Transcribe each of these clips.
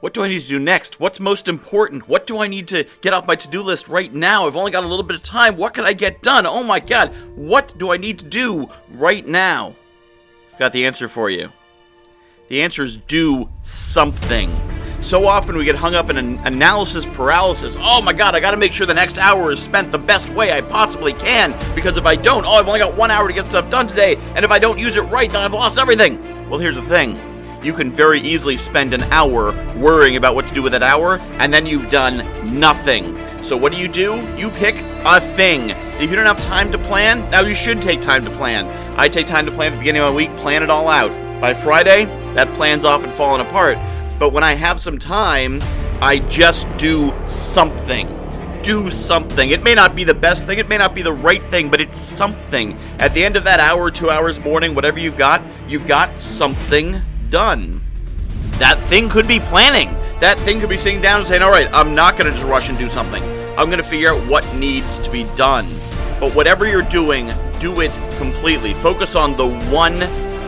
What do I need to do next? What's most important? What do I need to get off my to do list right now? I've only got a little bit of time. What can I get done? Oh my god, what do I need to do right now? I've got the answer for you. The answer is do something. So often we get hung up in an analysis paralysis. Oh my god, I gotta make sure the next hour is spent the best way I possibly can because if I don't, oh, I've only got one hour to get stuff done today, and if I don't use it right, then I've lost everything. Well, here's the thing you can very easily spend an hour worrying about what to do with that hour, and then you've done nothing. So, what do you do? You pick a thing. If you don't have time to plan, now you should take time to plan. I take time to plan at the beginning of my week, plan it all out. By Friday, that plan's often fallen apart. But when I have some time, I just do something. Do something. It may not be the best thing, it may not be the right thing, but it's something. At the end of that hour, two hours, morning, whatever you've got, you've got something done. That thing could be planning. That thing could be sitting down and saying, all right, I'm not going to just rush and do something. I'm going to figure out what needs to be done. But whatever you're doing, do it completely. Focus on the one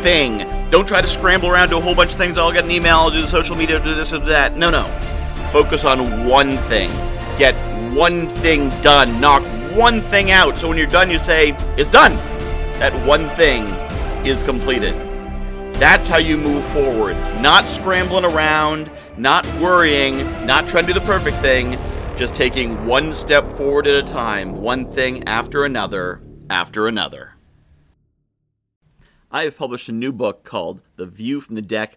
thing. Don't try to scramble around, do a whole bunch of things. I'll get an email, I'll do social media, do this or that. No, no. Focus on one thing. Get one thing done. Knock one thing out. So when you're done, you say, it's done. That one thing is completed. That's how you move forward. Not scrambling around, not worrying, not trying to do the perfect thing, just taking one step forward at a time, one thing after another, after another. I have published a new book called The View from the Deck